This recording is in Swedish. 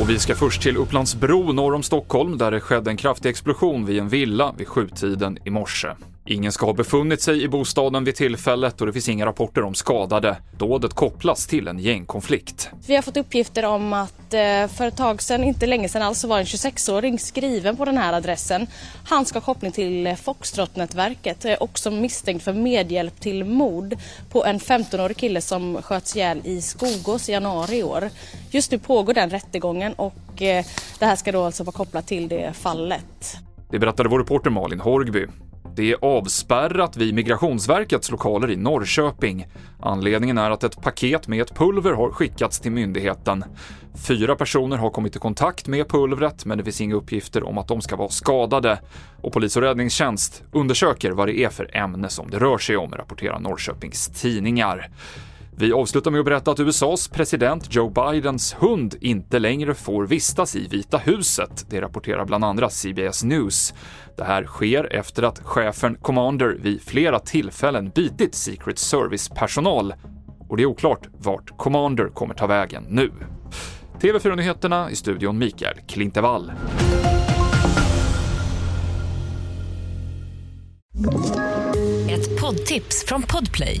Och vi ska först till Upplandsbro norr om Stockholm där det skedde en kraftig explosion vid en villa vid sjutiden i morse. Ingen ska ha befunnit sig i bostaden vid tillfället och det finns inga rapporter om skadade. Dådet kopplas till en gängkonflikt. Vi har fått uppgifter om att eh, för ett tag sedan, inte länge sedan alls, så var en 26-åring skriven på den här adressen. Han ska ha koppling till Foxtrot-nätverket, eh, också misstänkt för medhjälp till mord på en 15-årig kille som sköts ihjäl i Skogås i januari i år. Just nu pågår den rättegången och eh, det här ska då alltså vara kopplat till det fallet. Det berättade vår reporter Malin Horgby. Det är avspärrat vid Migrationsverkets lokaler i Norrköping. Anledningen är att ett paket med ett pulver har skickats till myndigheten. Fyra personer har kommit i kontakt med pulvret, men det finns inga uppgifter om att de ska vara skadade. Och polis och räddningstjänst undersöker vad det är för ämne som det rör sig om, rapporterar Norrköpings tidningar. Vi avslutar med att berätta att USAs president Joe Bidens hund inte längre får vistas i Vita huset. Det rapporterar bland andra CBS News. Det här sker efter att chefen Commander vid flera tillfällen bitit Secret Service-personal och det är oklart vart Commander kommer ta vägen nu. TV4-nyheterna i studion Mikael Klintevall. Ett poddtips från Podplay.